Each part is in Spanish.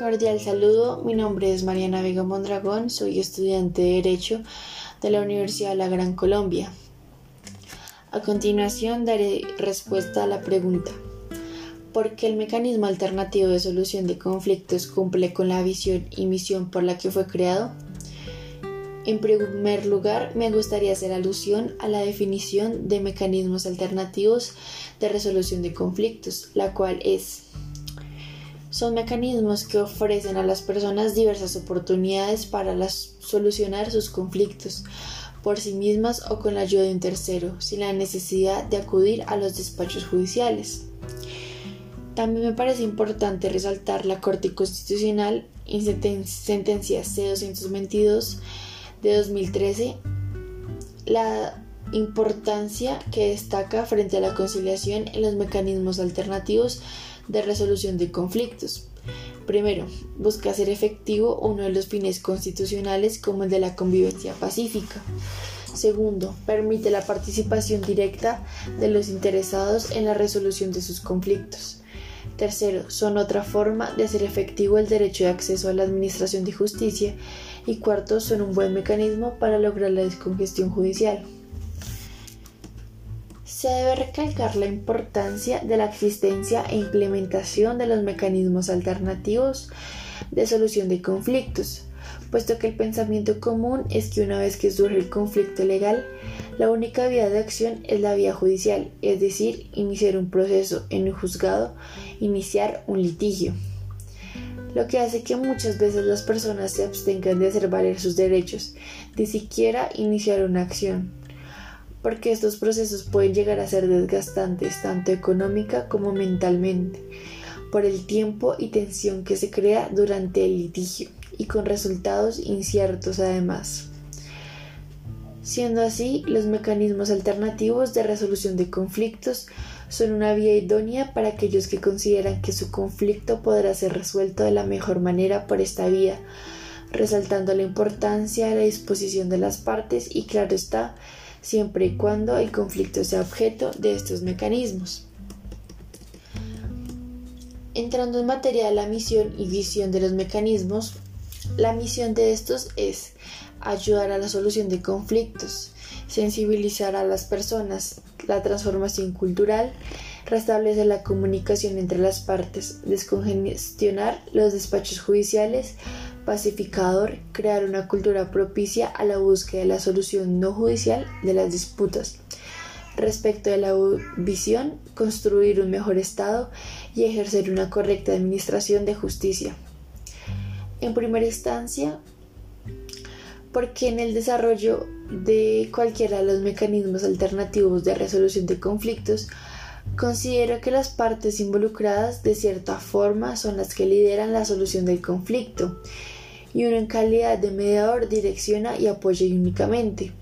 cordial saludo, mi nombre es Mariana Vega Mondragón, soy estudiante de Derecho de la Universidad de la Gran Colombia. A continuación daré respuesta a la pregunta ¿Por qué el mecanismo alternativo de solución de conflictos cumple con la visión y misión por la que fue creado? En primer lugar, me gustaría hacer alusión a la definición de mecanismos alternativos de resolución de conflictos, la cual es son mecanismos que ofrecen a las personas diversas oportunidades para solucionar sus conflictos por sí mismas o con la ayuda de un tercero, sin la necesidad de acudir a los despachos judiciales. También me parece importante resaltar la Corte Constitucional en sentencia C-222 de 2013, la importancia que destaca frente a la conciliación en los mecanismos alternativos de resolución de conflictos. Primero, busca hacer efectivo uno de los fines constitucionales como el de la convivencia pacífica. Segundo, permite la participación directa de los interesados en la resolución de sus conflictos. Tercero, son otra forma de hacer efectivo el derecho de acceso a la administración de justicia. Y cuarto, son un buen mecanismo para lograr la descongestión judicial. Se debe recalcar la importancia de la existencia e implementación de los mecanismos alternativos de solución de conflictos, puesto que el pensamiento común es que una vez que surge el conflicto legal, la única vía de acción es la vía judicial, es decir, iniciar un proceso en un juzgado, iniciar un litigio. Lo que hace que muchas veces las personas se abstengan de hacer valer sus derechos, de siquiera iniciar una acción porque estos procesos pueden llegar a ser desgastantes tanto económica como mentalmente, por el tiempo y tensión que se crea durante el litigio y con resultados inciertos además. Siendo así, los mecanismos alternativos de resolución de conflictos son una vía idónea para aquellos que consideran que su conflicto podrá ser resuelto de la mejor manera por esta vía, resaltando la importancia de la disposición de las partes y claro está, siempre y cuando el conflicto sea objeto de estos mecanismos. Entrando en materia de la misión y visión de los mecanismos, la misión de estos es ayudar a la solución de conflictos, sensibilizar a las personas, la transformación cultural, restablecer la comunicación entre las partes, descongestionar los despachos judiciales, pacificador, crear una cultura propicia a la búsqueda de la solución no judicial de las disputas. Respecto de la visión, construir un mejor Estado y ejercer una correcta administración de justicia. En primera instancia, porque en el desarrollo de cualquiera de los mecanismos alternativos de resolución de conflictos, considero que las partes involucradas de cierta forma son las que lideran la solución del conflicto y uno en calidad de mediador direcciona y apoya únicamente,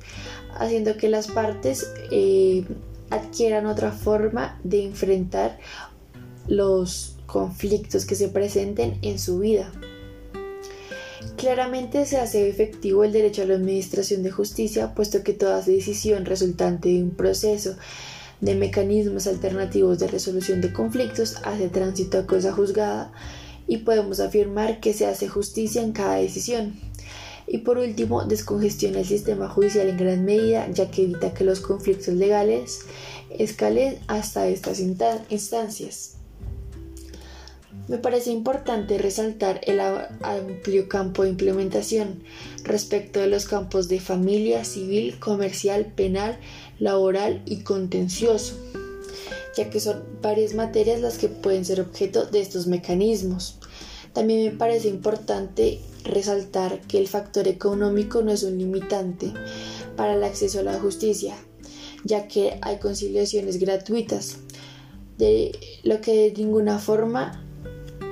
haciendo que las partes eh, adquieran otra forma de enfrentar los conflictos que se presenten en su vida. Claramente se hace efectivo el derecho a la administración de justicia, puesto que toda decisión resultante de un proceso de mecanismos alternativos de resolución de conflictos hace tránsito a cosa juzgada y podemos afirmar que se hace justicia en cada decisión. Y por último, descongestiona el sistema judicial en gran medida, ya que evita que los conflictos legales escalen hasta estas instancias. Me parece importante resaltar el amplio campo de implementación respecto de los campos de familia, civil, comercial, penal, laboral y contencioso ya que son varias materias las que pueden ser objeto de estos mecanismos. También me parece importante resaltar que el factor económico no es un limitante para el acceso a la justicia, ya que hay conciliaciones gratuitas, de lo que de ninguna forma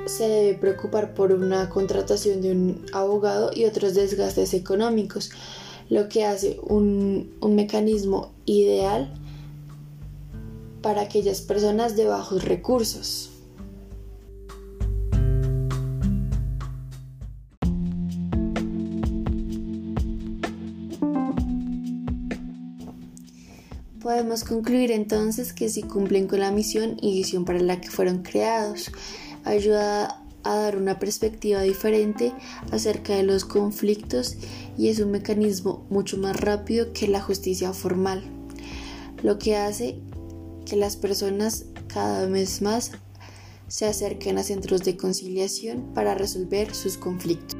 se debe preocupar por una contratación de un abogado y otros desgastes económicos, lo que hace un, un mecanismo ideal para aquellas personas de bajos recursos. Podemos concluir entonces que si cumplen con la misión y visión para la que fueron creados, ayuda a dar una perspectiva diferente acerca de los conflictos y es un mecanismo mucho más rápido que la justicia formal, lo que hace que las personas cada vez más se acerquen a centros de conciliación para resolver sus conflictos.